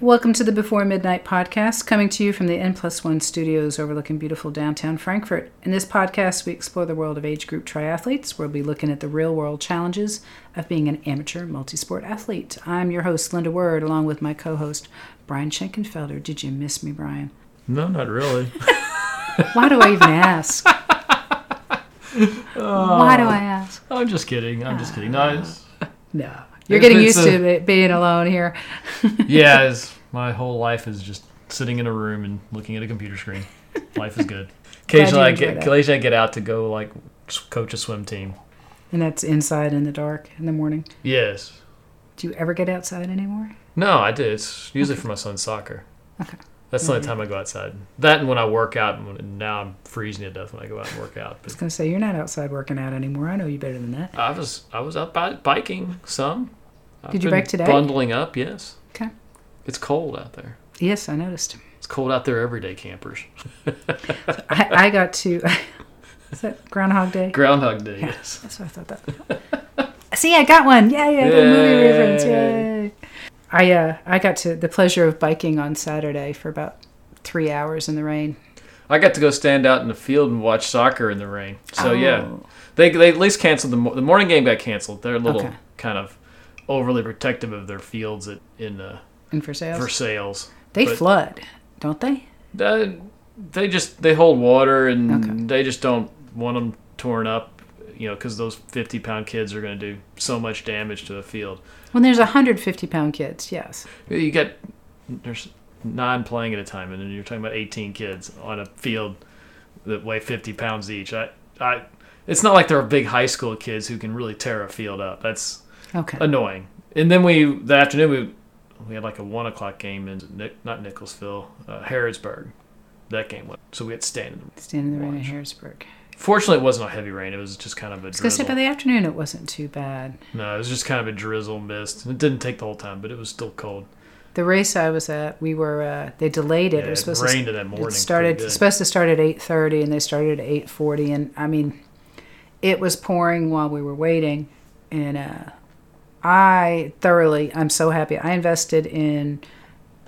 Welcome to the Before Midnight podcast, coming to you from the N Plus One studios overlooking beautiful downtown Frankfort. In this podcast, we explore the world of age group triathletes. We'll be looking at the real world challenges of being an amateur multi-sport athlete. I'm your host, Linda Word, along with my co host, Brian Schenkenfelder. Did you miss me, Brian? No, not really. Why do I even ask? Why do I ask? Oh, I'm just kidding. I'm just ah. kidding. No, No. You're getting used a- to being alone here. yeah, it's, my whole life is just sitting in a room and looking at a computer screen. Life is good. Occasionally, I get occasionally I get out to go like coach a swim team. And that's inside in the dark in the morning. Yes. Do you ever get outside anymore? No, I did. It's usually for my son's soccer. Okay. That's the only time I go outside. That and when I work out, and when, now I'm freezing to death when I go out and work out. I was going to say, you're not outside working out anymore. I know you better than that. I was I was out biking some. I've Did you bike today? Bundling up, yes. Okay. It's cold out there. Yes, I noticed. It's cold out there every day, campers. I, I got to. Is that Groundhog Day? Groundhog Day, yes. That's what I thought that. See, I got one. Yay! I got a movie reference. Yay! I uh, I got to the pleasure of biking on Saturday for about three hours in the rain. I got to go stand out in the field and watch soccer in the rain. So yeah, Oh. they they at least canceled the the morning game got canceled. They're a little Okay. kind of overly protective of their fields at, in uh, And for sales, for sales. they but- flood, don't they? Uh, they just they hold water and Okay. they just don't want them torn up. You know, because those fifty pound kids are going to do so much damage to a field. When there's 150 pound kids, yes. You get there's nine playing at a time, and then you're talking about 18 kids on a field that weigh 50 pounds each. I, I, it's not like they're big high school kids who can really tear a field up. That's Okay. annoying. And then we the afternoon we we had like a one o'clock game in Nick, not Nicholasville, uh, Harrodsburg. That game went, so we had stand in the Stand in the rain in Watch. Harrisburg. Fortunately, it wasn't a heavy rain. It was just kind of a I was gonna say by the afternoon it wasn't too bad. no, it was just kind of a drizzle mist. It didn't take the whole time, but it was still cold. The race I was at, we were uh, they delayed it. Yeah, it was it supposed rained to in that morning. it started supposed to start at 8:30 and they started at 8:40 and I mean it was pouring while we were waiting and uh, I thoroughly I'm so happy. I invested in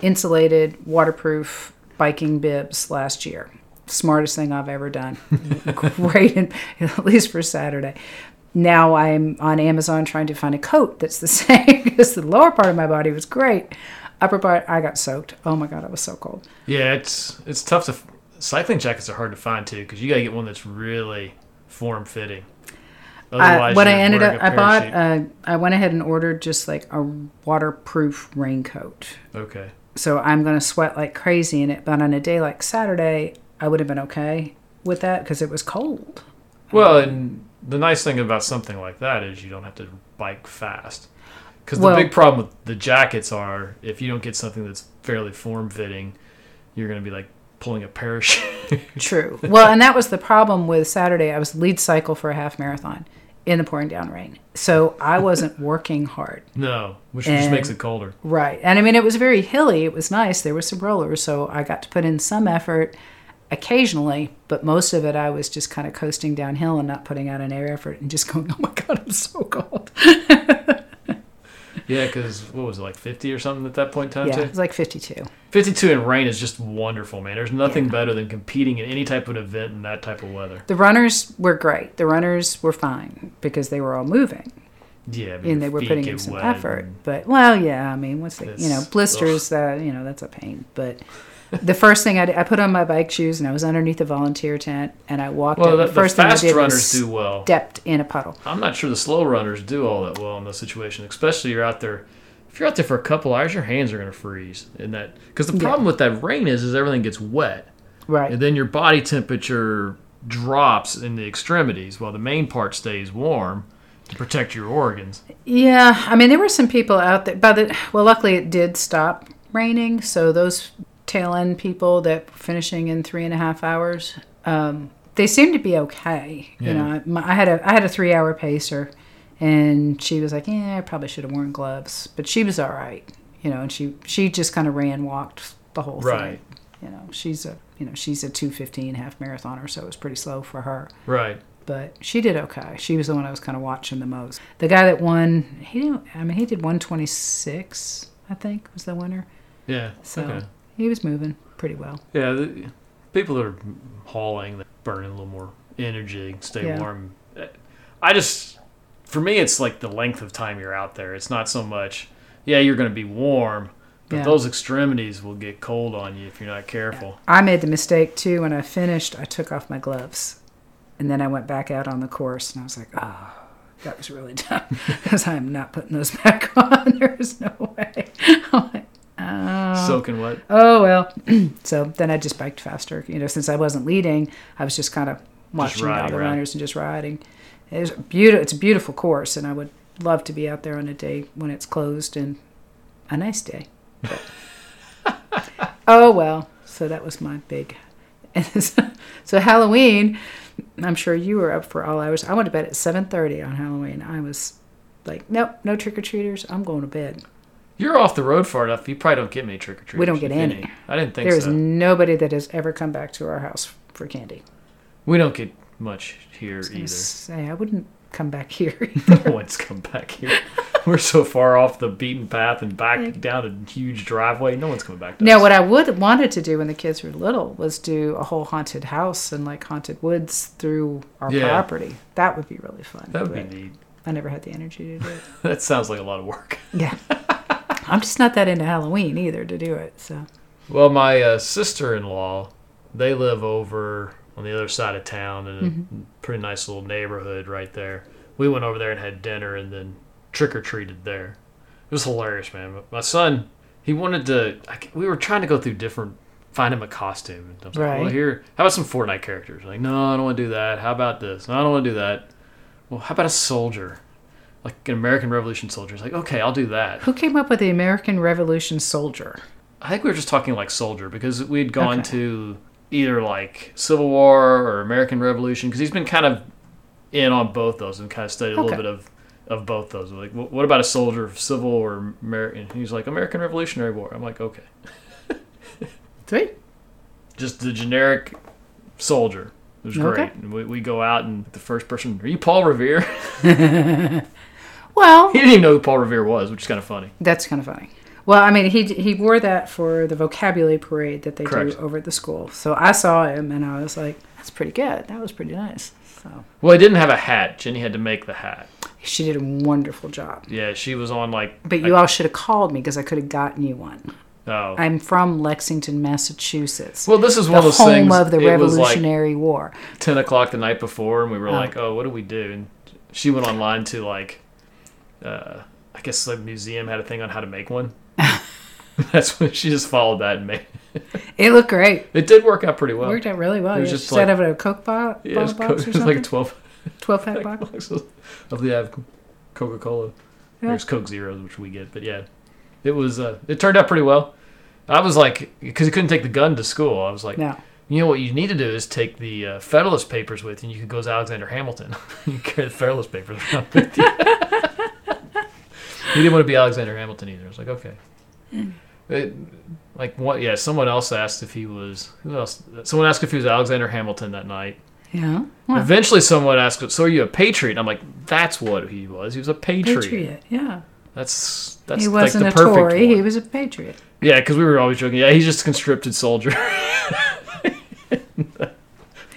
insulated waterproof biking bibs last year. Smartest thing I've ever done. Great and- at least for Saturday. Now I'm on Amazon trying to find a coat that's the same because the lower part of my body was great. Upper part I got soaked. Oh my god, it was so cold. Yeah, it's it's tough to. Cycling jackets are hard to find too because you got to get one that's really form fitting. I, what I ended up, I bought, uh, I went ahead and ordered just like a waterproof raincoat. okay. So I'm going to sweat like crazy in it. But on a day like Saturday, I would have been okay with that because it was cold. Well, and the nice thing about something like that is you don't have to bike fast. Because the Well- big problem with the jackets are if you don't get something that's fairly form fitting, you're going to be like pulling a parachute. True. well, and that was the problem with Saturday. I was lead cycle for a half marathon in the pouring down rain. So I wasn't working hard. no, which just makes it colder. Right. And I mean, it was very hilly. It was nice. There were some rollers. So I got to put in some effort occasionally, but most of it I was just kind of coasting downhill and not putting out an air effort and just going, oh my God, I'm so cold. Yeah, because what was it like 50 or something at that point in time yeah, too? it was like 52. 52 in rain is just wonderful, man. There's nothing better than competing in any type of event in that type of weather. The runners were great. The runners were fine because they were all moving Yeah, I mean, and they were putting in some effort. But, well, yeah, I mean, what's the, you know, blisters, uh, you know, that's a pain. But the first thing I did, I put on my bike shoes and I was underneath the volunteer tent and I walked Well, the, The first the thing I fast did runners was do well. stepped in a puddle. I'm not sure the slow runners do all that well in those situations, especially you're out there. If you're out there for a couple hours, your hands are going to freeze. In that, because the Yeah. problem with that rain is, is everything gets wet, Right. and then your body temperature drops in the extremities, while the main part stays warm to protect your organs. Yeah, I mean, there were some people out there, but well, luckily it did stop raining. So those tail end people that were finishing in three and a half hours, um, they seemed to be okay. You know, I, my, I had a I had a three hour pacer, and she was like, "Yeah, I probably should have worn gloves," but she was all right. You know, and she she just kind of ran, walked the whole Right. thing. You know, she's a you know she's a two fifteen half marathoner, so it was pretty slow for her Right. but she did okay. She was the one I was kind of watching the most. The guy that won, he didn't. I mean, he did one twenty six. I think was the winner. Yeah. So okay. He was moving pretty well. Yeah, the, people that are hauling, that burning a little more energy, stay Yeah. warm. I just, for me, it's like the length of time you're out there. It's not so much, yeah, you're going to be warm, but Yeah. those extremities will get cold on you if you're not careful. I made the mistake too when I finished. I took off my gloves, and then I went back out on the course, and I was like, "Oh, that was really dumb," because I'm not putting those back on. There's no way. Oh. Soaking wet. oh well. so then I just biked faster. You know, since I wasn't leading, I was just kind of watching all the around. runners and just riding. It was beautiful. It's a beautiful course, and I would love to be out there on a day when it's closed and a nice day. Oh well. So that was my big. so Halloween, I'm sure you were up for all hours. I went to bed at 7:30 on Halloween. I was like, nope, no trick or treaters. I'm going to bed. You're off the road far enough. You probably don't get many trick or treaters. We don't get any. I didn't think There so. There is nobody that has ever come back to our house for candy. we don't get much here I either. say I wouldn't come back here. no one's come back here. We're so far off the beaten path and back down a huge driveway. No one's coming back to now, us. what I would wanted to do when the kids were little was do a whole haunted house and like haunted woods through our Yeah. property. That would be really fun. that would be neat. I never had the energy to do it. That sounds like a lot of work. Yeah. I'm just not that into Halloween either to do it. So Well, my uh, sister-in-law, they live over on the other side of town in a Mm-hmm. pretty nice little neighborhood right there. We went over there and had dinner and then trick or treated there. It was hilarious, man. My son, he wanted to. I, we were trying to go through different, find him a costume. And I was like, well, here, how about some Fortnite characters? Like, no, I don't want to do that. How about this? No, I don't want to do that. Well, how about a soldier? Like an American Revolution soldier. It's like, okay, I'll do that. who came up with the American Revolution soldier? I think we were just talking like soldier because we'd gone Okay. to either like Civil War or American Revolution because he's been kind of in on both those and kind of studied a Okay. little bit of of both those. Like, "Wh- what about a soldier, of Civil or American? He's like American Revolutionary War. I'm like, okay, Three. just the generic soldier. It was Okay. great. We, we go out and the first person, are you Paul Revere? Well, he didn't even know who Paul Revere was, which is kind of funny. That's kind of funny. Well, I mean, he he wore that for the vocabulary parade that they Correct. do over at the school. So I saw him and I was like, "That's pretty good. That was pretty nice." So Well, he didn't have a hat. Jenny had to make the hat. she did a wonderful job. Yeah, she was on like. But you all should have called me because I could have gotten you one. Oh. I'm from Lexington, Massachusetts, Well, this is one the of those home things. of the it was like Revolutionary War. 10 o'clock the night before, and we were Oh. like, oh, what do we do? And she went online to, like, uh, I guess the museum had a thing on how to make one. That's when she just followed that and made It looked great. it. did work out pretty well. It Worked out really well. It was You just like- out a Coke bo- yeah, it was, box co- or something. like a 12 12 pack box. boxes of the Coca Cola. Yeah. There's Coke Zeros, which we get, but yeah, it was. Uh, it turned out pretty well. I was like, because you couldn't take the gun to school. I was like, No. you know what you need to do is take the uh, Federalist Papers with you, and you could go as Alexander Hamilton. you carry the Federalist Papers around with you. He didn't want to be Alexander Hamilton either. I was like, okay. It, like what? Yeah, someone else asked if he was. Who else? Someone asked if he was Alexander Hamilton that night. Yeah. Eventually, someone asked, "So are you a patriot?" I'm like, "That's what he was. He was a patriot. patriot. Yeah. That's that's he wasn't the a perfect Tory. one. He was a patriot. Yeah, because we were always joking. Yeah, he's just a conscripted soldier.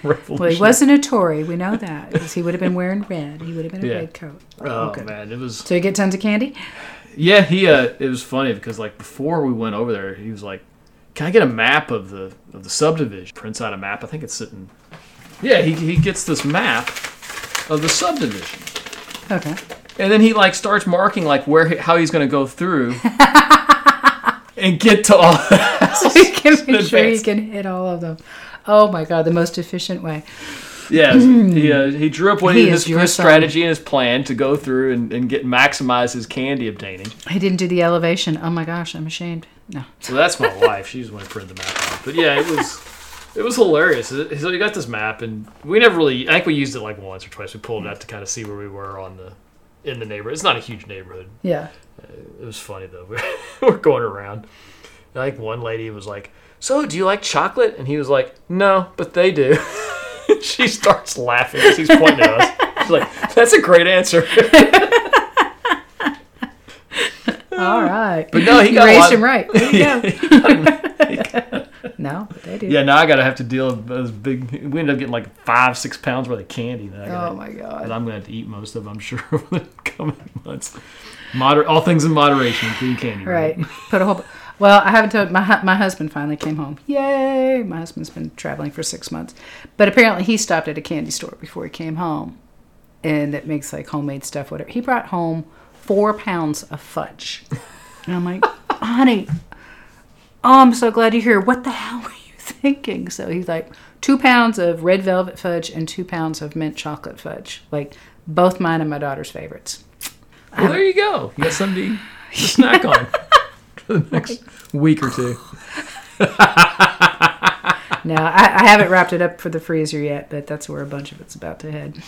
Revolution. Well, he wasn't a Tory. We know that because he would have been wearing red. He would have been a Yeah. red coat. Oh Okay. man, it was. So you get tons of candy. Yeah, he. Uh, it was funny because like before we went over there, he was like, "Can I get a map of the of the subdivision?" Prints out a map. I think it's sitting. Yeah, he he gets this map of the subdivision. Okay. And then he like starts marking like where he, how he's going to go through and get to all. So you can make sure you advance. can hit all of them. Oh my God, the most efficient way. yeah, he uh, he drew up what He his, his strategy and his plan to go through and, and get maximize his candy obtaining. He didn't do the elevation. Oh my gosh, I'm ashamed. No. So that's my wife. She's the one who printed the map out. But yeah, it was it was hilarious. So he got this map, and we never really. I think we used it like once or twice. We pulled it out to kind of see where we were on the in the neighborhood. It's not a huge neighborhood. Yeah. It was funny though. We're going around. I think one lady was like, "So, do you like chocolate?" And he was like, "No, but they do." she starts laughing as he's pointing at us. She's like, "That's a great answer." All right. But no, he You got a raised him right. There you go. no, but they do. Yeah, now I gotta have to deal with those big. We ended up getting like five, six pounds worth of candy. That I gotta, Oh my that god. I'm gonna have to eat most of. Them, I'm sure over the coming months. Moder- all things in moderation, including candy. Right. Put a whole. Well, I haven't told my my husband finally came home. Yay! My husband's been traveling for six months, but apparently he stopped at a candy store before he came home, and that makes like homemade stuff. Whatever. He brought home four pounds of fudge, and I'm like, honey, oh, I'm so glad you're here. What the hell were you thinking? So he's like, two pounds of red velvet fudge and two pounds of mint chocolate fudge, like both mine and my daughter's favorites. Well, there you go. You got something to, snack on for the next week or two. No, I, I haven't wrapped it up for the freezer yet, but that's where a bunch of it's about to head.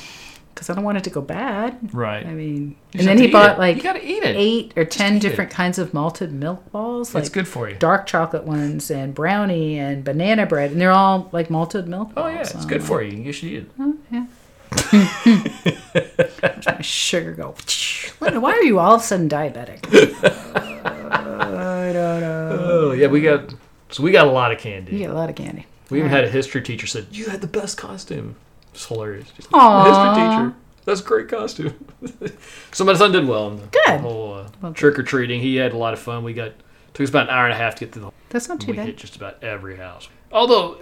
Because I don't want it to go bad. Right. I mean, You and then he bought it. like you gotta eat it. eight or ten eat it. different kinds of malted milk balls, It's like good for you. dark chocolate ones and brownie and banana bread, and they're all like malted milk. Oh balls. yeah, it's good for um, you. You should eat it. Oh, yeah. Watch my sugar go. Linda, why are you all of a sudden diabetic? Oh yeah, we got. So we got a lot of candy. You get a lot of candy. We even had a history teacher said you had the best costume. It's hilarious. She's like, Aw. history teacher, that's a great costume. so my son did well in the Good. whole uh, Well, trick or treating. He had a lot of fun. We got took us about an hour and a half to get through the. That's not too we bad. hit just about every house. Although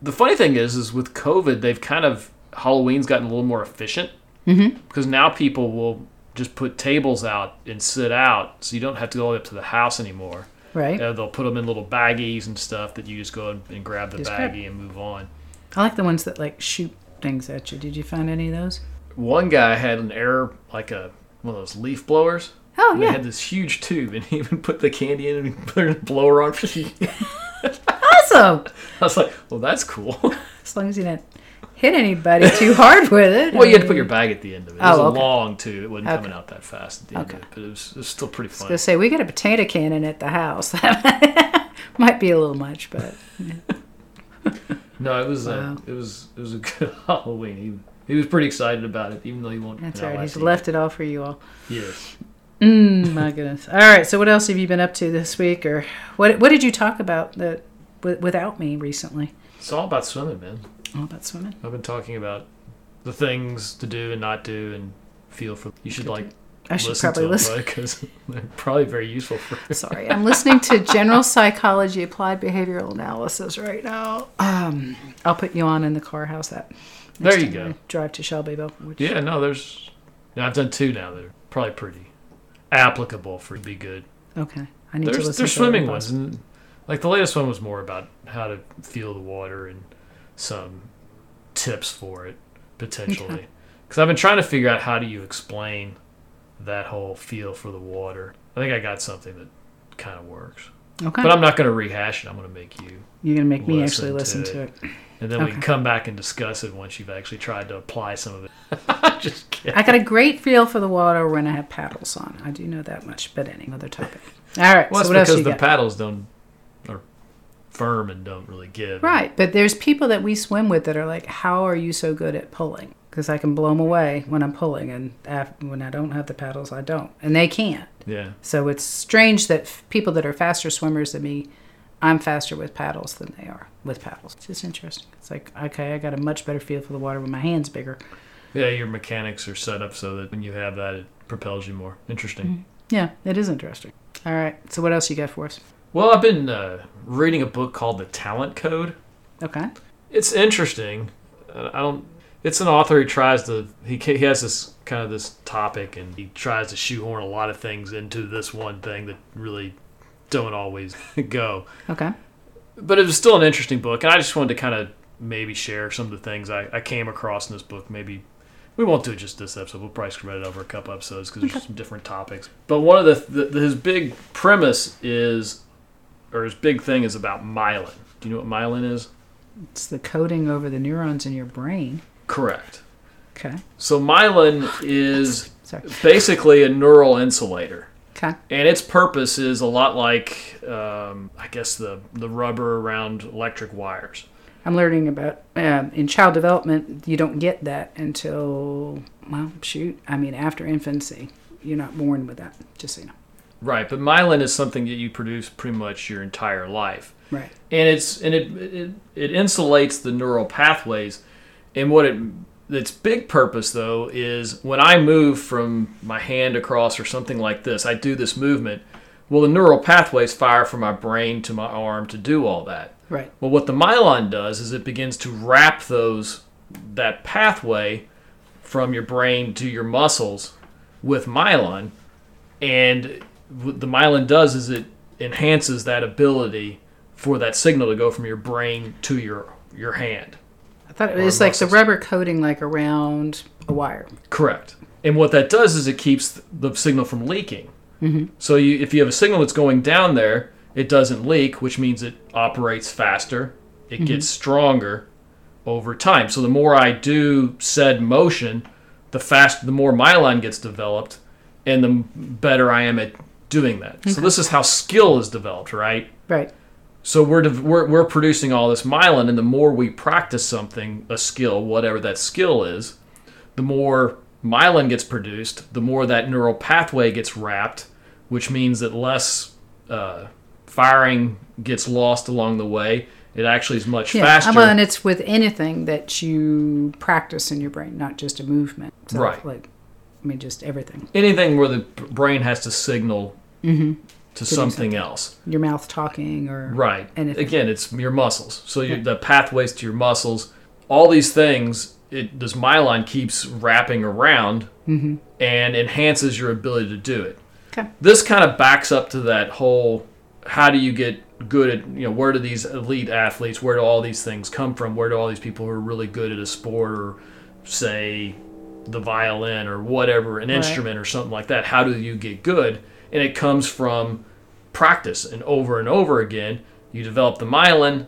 the funny thing is, is with COVID, they've kind of Halloween's gotten a little more efficient Mm-hmm. because now people will just put tables out and sit out, so you don't have to go all the way up to the house anymore. Right. Uh, they'll put them in little baggies and stuff that you just go and, and grab the Just grab. baggie and move on. I like the ones that like shoot things at you. Did you find any of those? One guy had an air like a one of those leaf blowers. Oh And they yeah. had this huge tube, and he even put the candy in and put a blower on. Awesome. I was like, "Well, that's cool." As long as you didn't hit anybody too hard with it. well, you had to put your bag at the end of it. It was Oh, a okay. long too. it wasn't Okay. coming out that fast at the end Okay. of it, but it was, it was still pretty I fun. was say we got a potato cannon at the house. That Might be a little much, but No, it was Wow. uh, it was it was a good Halloween. He, he was pretty excited about it, even though he won't. that's you know, all right. He's left it all for you all. Yes. Mm, my goodness. All right. So what else have you been up to this week, or what? What did you talk about that wi- without me recently? It's all about swimming, man. All about swimming. I've been talking about the things to do and not do, and feel for. You should like I should listen probably to listen. because they're probably very useful for. Sorry, I'm listening to General Psychology Applied Behavioral Analysis right now. Um, I'll put you on in the car. How's that? There you go. I Drive to Shelbyville. Which, Yeah, no, there's. Yeah, I've done two now that are probably pretty applicable for be good. Okay. I need to There's listen. there's to swimming ones, and like the latest one was more about how to feel the water and some tips for it potentially. Because I've been trying to figure out how do you explain that whole feel for the water. I think I got something that kind of works, Okay. but I'm not going to rehash it. I'm going to make you, You're gonna make me actually listen to to it. and then we can come back and discuss it once you've actually tried to apply some of it. Just kidding. I got a great feel for the water when I have paddles on. I do know that much. But any other topic. All right. Well, so that's what else because you the got? paddles don't are firm and don't really give. Right, but there's people that we swim with that are like, "How are you so good at pulling?" Because I can blow them away when I'm pulling, and af- when I don't have the paddles, I don't, and they can't. Yeah. So it's strange that f- people that are faster swimmers than me, I'm faster with paddles than they are with paddles. It's just interesting. It's like, okay, I got a much better feel for the water when my hand's bigger. Yeah, your mechanics are set up so that when you have that, it propels you more. Interesting. Mm-hmm. Yeah, it is interesting. All right, so what else you got for us? Well, I've been uh, reading a book called The Talent Code. Okay. It's interesting. Uh, I don't. It's an author who tries to. He he has this kind of this topic, and he tries to shoehorn a lot of things into this one thing that really don't always go. Okay. But it was still an interesting book, and I just wanted to kind of maybe share some of the things I, I came across in this book. Maybe we won't do it just this episode. We'll probably spread it over a couple episodes because there's some different topics. But one of the, the his big premise is, or his big thing is about myelin. Do you know what myelin is? It's the coating over the neurons in your brain. Correct. Okay. So myelin is basically a neural insulator. Okay. And its purpose is a lot like, um, I guess, the, the rubber around electric wires. I'm learning about um, in child development. You don't get that until well, shoot. I mean, after infancy, you're not born with that. Just so you know. Right, but myelin is something that you produce pretty much your entire life. Right. and it's and it, it it insulates the neural pathways and what it its big purpose though is when i move from my hand across or something like this i do this movement well the neural pathways fire from my brain to my arm to do all that Right. well what the myelin does is it begins to wrap those that pathway from your brain to your muscles with myelin and what the myelin does is it enhances that ability for that signal to go from your brain to your your hand. I thought it was like the rubber coating like around a wire. Correct. And what that does is it keeps the signal from leaking. Mm-hmm. So you, if you have a signal that's going down there, it doesn't leak, which means it operates faster. It gets stronger over time. So the more I do said motion, the fast, the more myelin gets developed, and the better I am at doing that. So this is how skill is developed, right? Right. So we're, we're we're producing all this myelin, and the more we practice something, a skill, whatever that skill is, the more myelin gets produced, the more that neural pathway gets wrapped, which means that less uh, firing gets lost along the way. It actually is much Yeah. faster. Well, and it's with anything that you practice in your brain, not just a movement. So, Right. Like, I mean, just everything. Anything where the brain has to signal Mm-hmm. to something else. Your mouth talking or Right. Anything. Again, it's your muscles. So you, the pathways to your muscles, all these things, it, this myelin keeps wrapping around Mm-hmm. and enhances your ability to do it. Okay. This kind of backs up to that whole how do you get good at, you know, where do these elite athletes, where do all these things come from? Where do all these people who are really good at a sport or, say, the violin or whatever, an Right. instrument or something like that, how do you get good? And it comes from practice and over and over again. You develop the myelin,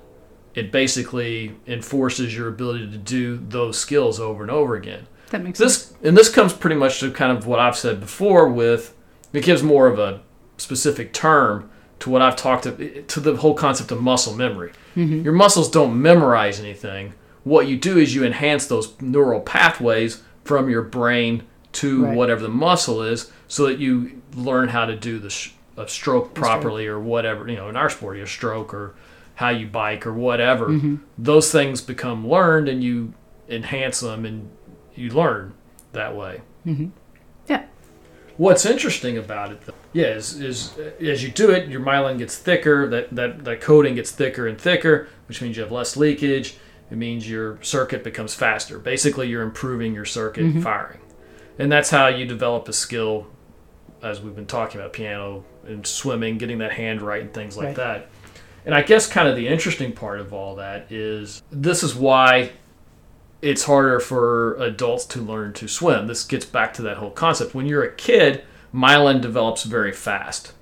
it basically enforces your ability to do those skills over and over again. that makes sense. This and this comes pretty much to kind of what I've said before. With it gives more of a specific term to what I've talked to, to the whole concept of muscle memory. Mm-hmm. Your muscles don't memorize anything. What you do is you enhance those neural pathways from your brain to Right. whatever the muscle is, so that you learn how to do the sh- a stroke properly or whatever. You know, in our sport, your stroke or how you bike or whatever. Those things become learned, and you enhance them, and you learn that way. Yeah. What's interesting about it, though, yeah, is, is uh, as you do it, your myelin gets thicker. That, that that coating gets thicker and thicker, which means you have less leakage. It means your circuit becomes faster. Basically, you're improving your circuit mm-hmm. firing, and that's how you develop a skill, as we've been talking about piano and swimming, getting that hand right and things like Right. that. And I guess kind of the interesting part of all that is this is why it's harder for adults to learn to swim. This gets back to that whole concept. When you're a kid, myelin develops very fast.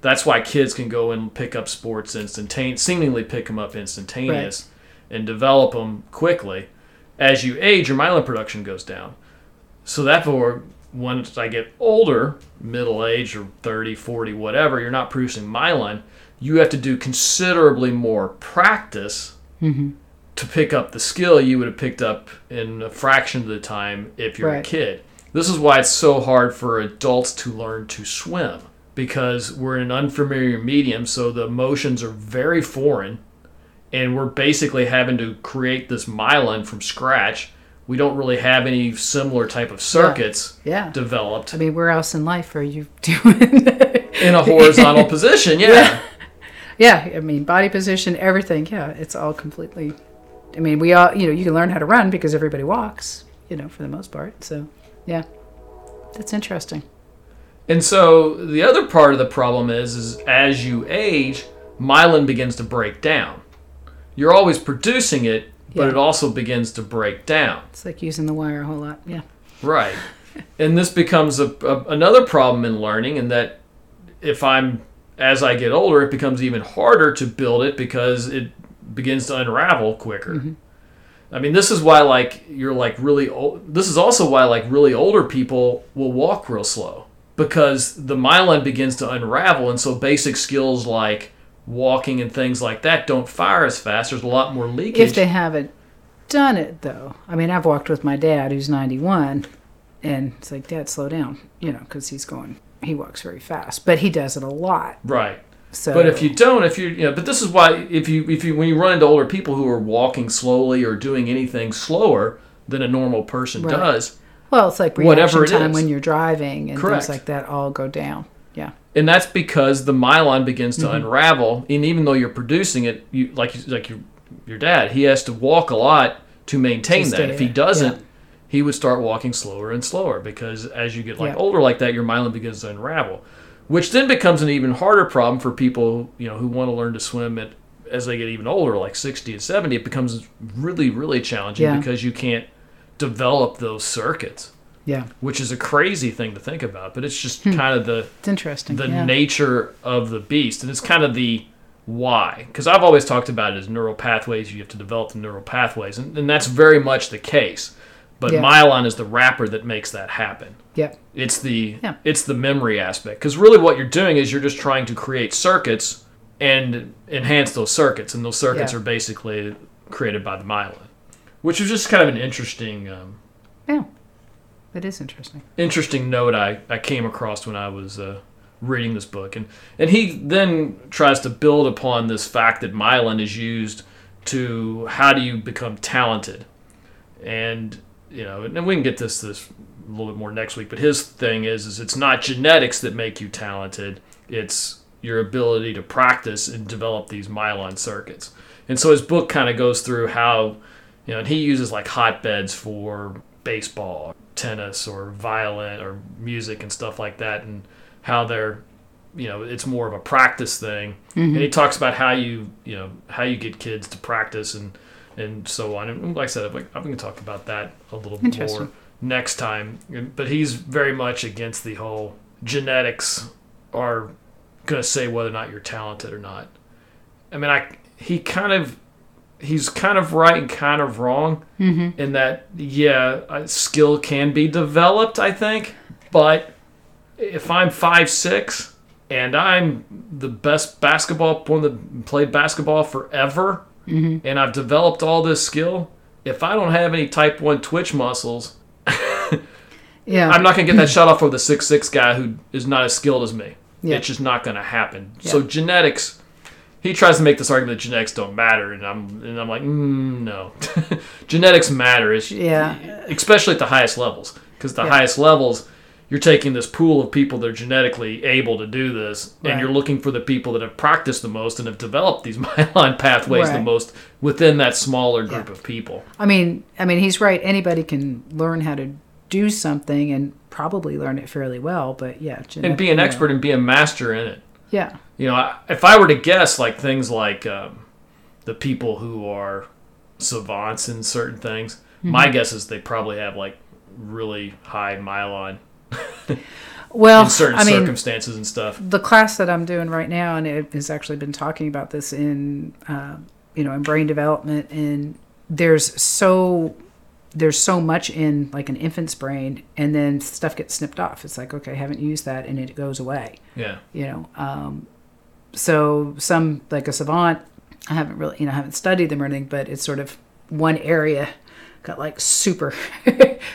That's why kids can go and pick up sports instantaneous, seemingly pick them up instantaneous, and develop them quickly. As you age, your myelin production goes down. So therefore, once I get older, middle age or 30, 40, whatever, you're not producing myelin. You have to do considerably more practice mm-hmm. to pick up the skill you would have picked up in a fraction of the time if you're a kid. This is why it's so hard for adults to learn to swim because we're in an unfamiliar medium, so the motions are very foreign, and we're basically having to create this myelin from scratch. We don't really have any similar type of circuits Yeah. developed I mean, where else in life are you doing? in a horizontal position. Yeah. yeah. I mean, body position, everything. Yeah. It's all completely. I mean, we all, you know, you can learn how to run because everybody walks, you know, for the most part. So, yeah. That's interesting. And so the other part of the problem is, is as you age, myelin begins to break down. You're always producing it, but Yeah. it also begins to break down. It's like using the wire a whole lot. Yeah. Right. and this becomes a, a, another problem in learning, in that if I'm, as I get older, it becomes even harder to build it because it begins to unravel quicker. Mm-hmm. I mean, this is why, like, you're like really old. This is also why, like, really older people will walk real slow because the myelin begins to unravel, and so basic skills like walking and things like that don't fire as fast. There's a lot more leakage. If they haven't done it, though. I mean, I've walked with my dad who's 91, and it's like, Dad, slow down, you know, because he's going. he walks very fast, but he does it a lot. Right. So, But if you don't, if you, you know, but this is why if you if you when you run into older people who are walking slowly or doing anything slower than a normal person Right. does, well, it's like whatever reaction it time is. when you're driving and Correct. things like that all go down. And that's because the myelin begins Mm-hmm. to unravel, and even though you're producing it, you like like your your dad, he has to walk a lot to maintain To that. stay If he doesn't, yeah. he would start walking slower and slower because as you get like Yeah. older like that, your myelin begins to unravel, which then becomes an even harder problem for people you know who want to learn to swim at as they get even older, like sixty and seventy. It becomes really really challenging Yeah. because you can't develop those circuits. Yeah, Which is a crazy thing to think about, but it's just kind of the it's interesting. the Hmm. yeah. nature of the beast, and it's kind of the why. Because I've always talked about it as neural pathways. You have to develop the neural pathways, and, and that's very much the case. But Yeah. myelin is the wrapper that makes that happen. Yep. It's the Yeah. it's the memory aspect. Because really, what you're doing is you're just trying to create circuits and enhance those circuits, and those circuits Yeah. are basically created by the myelin, which is just kind of an interesting. Um, Yeah, it is interesting. interesting note I, I came across when I was uh, reading this book. And, and he then tries to build upon this fact that myelin is used to how do you become talented. And, you know, and we can get this this a little bit more next week, but his thing is is it's not genetics that make you talented. It's your ability to practice and develop these myelin circuits. And so his book kind of goes through how, you know, and he uses like hotbeds for baseball, or tennis, or violin, or music and stuff like that, and how they're, you know, it's more of a practice thing. And mm-hmm. he talks about how you, you know, how you get kids to practice and and so on. And like I said, I'm, I'm going to talk about that a little more next time. But he's very much against the whole genetics are going to say whether or not you're talented or not. I mean, I he kind of he's kind of right and kind of wrong Mm-hmm. in that yeah, skill can be developed. I think, but if I'm five six and I'm the best basketball one that played basketball forever, Mm-hmm. and I've developed all this skill, if I don't have any type one twitch muscles, Yeah, I'm not gonna get that shot off with a six six guy who is not as skilled as me. Yeah. It's just not gonna happen. So genetics. He tries to make this argument that genetics don't matter, and I'm and I'm like, mm, no, genetics matter. It's, Yeah. especially at the highest levels, because the Yeah. highest levels, you're taking this pool of people that are genetically able to do this, and you're looking for the people that have practiced the most and have developed these myelin pathways the most within that smaller group Yeah. of people. I mean, I mean, he's right. Anybody can learn how to do something and probably learn it fairly well. But yeah, And be an expert and be a master in it. Yeah, You know, I, if I were to guess, like things like um, the people who are savants in certain things, Mm-hmm. my guess is they probably have like really high myelin well, in certain I mean, circumstances and stuff. the class that I'm doing right now, and it has actually been talking about this in, uh, you know, in brain development, and there's so there's so much in like an infant's brain, and then stuff gets snipped off. It's like, okay, I haven't used that, and it goes away. Yeah. You know, um, so some like a savant, I haven't really, you know, I haven't studied them or anything, but it's sort of one area got like super,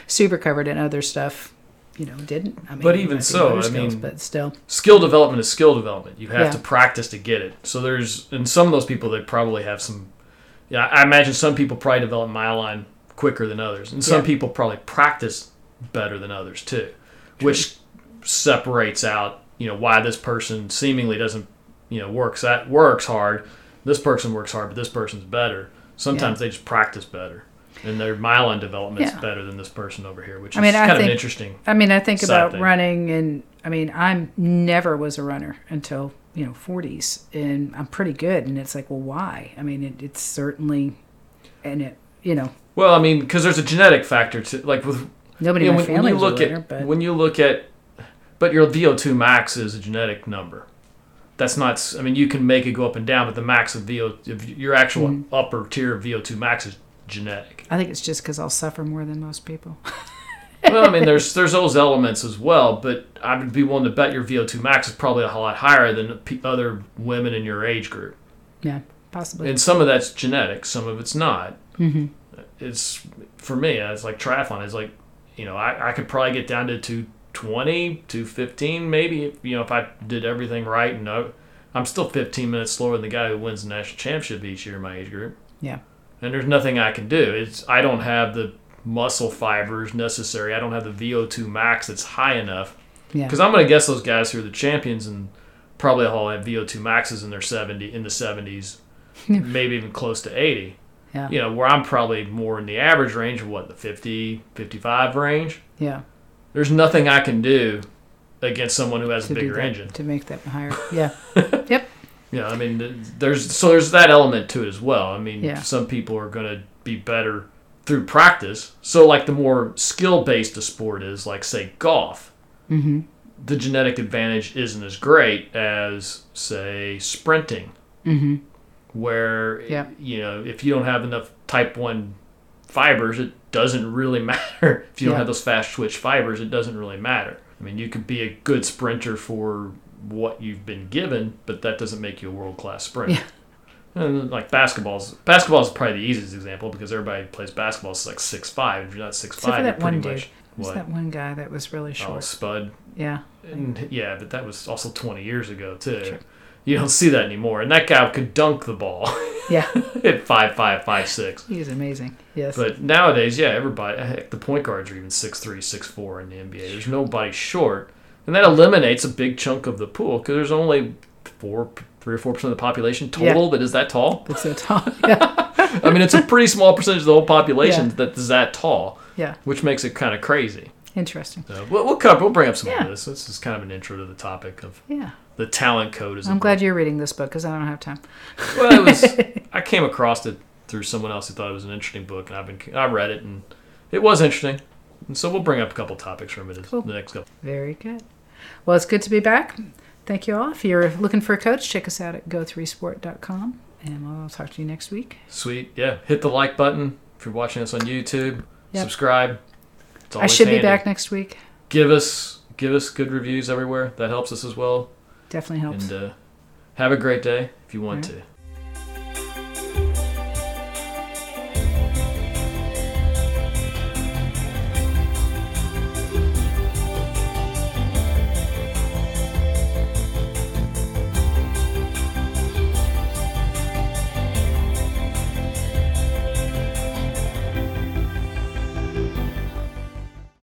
super covered, and other stuff, you know, didn't. I mean, But even so, motor I mean- but still, skill development is skill development. You have Yeah. to practice to get it. So there's, and some of those people they probably have some. Yeah, I imagine some people probably develop myelin quicker than others, and some Yeah. people probably practice better than others too, which separates out you know why this person seemingly doesn't you know works that works hard. This person works hard, but this person's better. Sometimes they just practice better, and their myelin development's Yeah. better than this person over here, which I is mean, I kind of think- interesting. I mean, I think about thing. running, and I mean, I'm never was a runner until you know 40s, and I'm pretty good. And it's like, well, why? I mean, it, it's certainly, and it, you know, Well, I mean, because there's a genetic factor to like with nobody Yeah, in my when, when you look runner, at but when you look at, but your VO2 max is a genetic number. That's not. I mean, you can make it go up and down, but the max of VO, of your actual Mm-hmm. upper tier of VO2 max is genetic. I think it's just because I'll suffer more than most people. well, I mean, there's there's those elements as well, but I would be willing to bet your VO2 max is probably a whole lot higher than other women in your age group. yeah, possibly. And some of that's genetic, some of it's not. hmm It's for me, it's like triathlon. It's like, you know, I, I could probably get down to two 220, 215 maybe. If, you know, if I did everything right and I, I'm still 15 minutes slower than the guy who wins the national championship each year in my age group. Yeah. And there's nothing I can do. It's I don't have the muscle fibers necessary. I don't have the VO2 max that's high enough. Yeah. Because I'm going to guess those guys who are the champions and probably all have VO2 maxes in their 70 in the 70s, maybe even close to 80. Yeah. You know, where I'm probably more in the average range of what the 50, 55 range. Yeah. There's nothing I can do against someone who has a bigger that, engine. to make that higher. Yeah. yep. Yeah, I mean, there's so there's that element to it as well. I mean, Yeah. some people are going to be better through practice. So, like the more skill based a sport is, like say golf, Mm-hmm. the genetic advantage isn't as great as say sprinting, Mm-hmm. where Yeah. you know if you don't have enough type one fibers, it doesn't really matter. If you don't Yeah. have those fast twitch fibers, it doesn't really matter. I mean, you could be a good sprinter for what you've been given, but that doesn't make you a world class sprinter. Yeah. And uh, like basketball's basketball is probably the easiest example because everybody plays basketball is like six five. If you're not six Except five, you're that one pretty dude. much what? that one guy that was really short? Oh, short? Spud. Yeah. And yeah, but that was also 20 years ago too. Sure. You don't see that anymore. And that guy could dunk the ball Yeah. at five five five six. He's amazing. Yes. But nowadays, yeah, everybody, heck, the point guards are even six three, six four in the NBA. There's nobody short, and that eliminates a big chunk of the pool because there's only four, three or four percent of the population total that is that tall. That's so tall. Yeah. I mean, it's a pretty small percentage of the whole population Yeah. that is that tall, Yeah. which makes it kind of crazy. Interesting. So we'll, we'll cover, we'll bring up some Yeah. of this. This is kind of an intro to the topic of Yeah. the talent code. Is I'm glad you're reading this book because I don't have time. Well, it was. I came across it through someone else who thought it was an interesting book, and I've been. I read it, and it was interesting. And so we'll bring up a couple topics from it in Cool. the next couple. Very good. Well, it's good to be back. Thank you all. If you're looking for a coach, check us out at go3sport.com and we'll talk to you next week. Sweet, yeah. Hit the like button if you're watching us on YouTube. Yep. Subscribe. I should be back next week. Give us give us good reviews everywhere. That helps us as well. Definitely helps. And uh, have a great day if you want All to.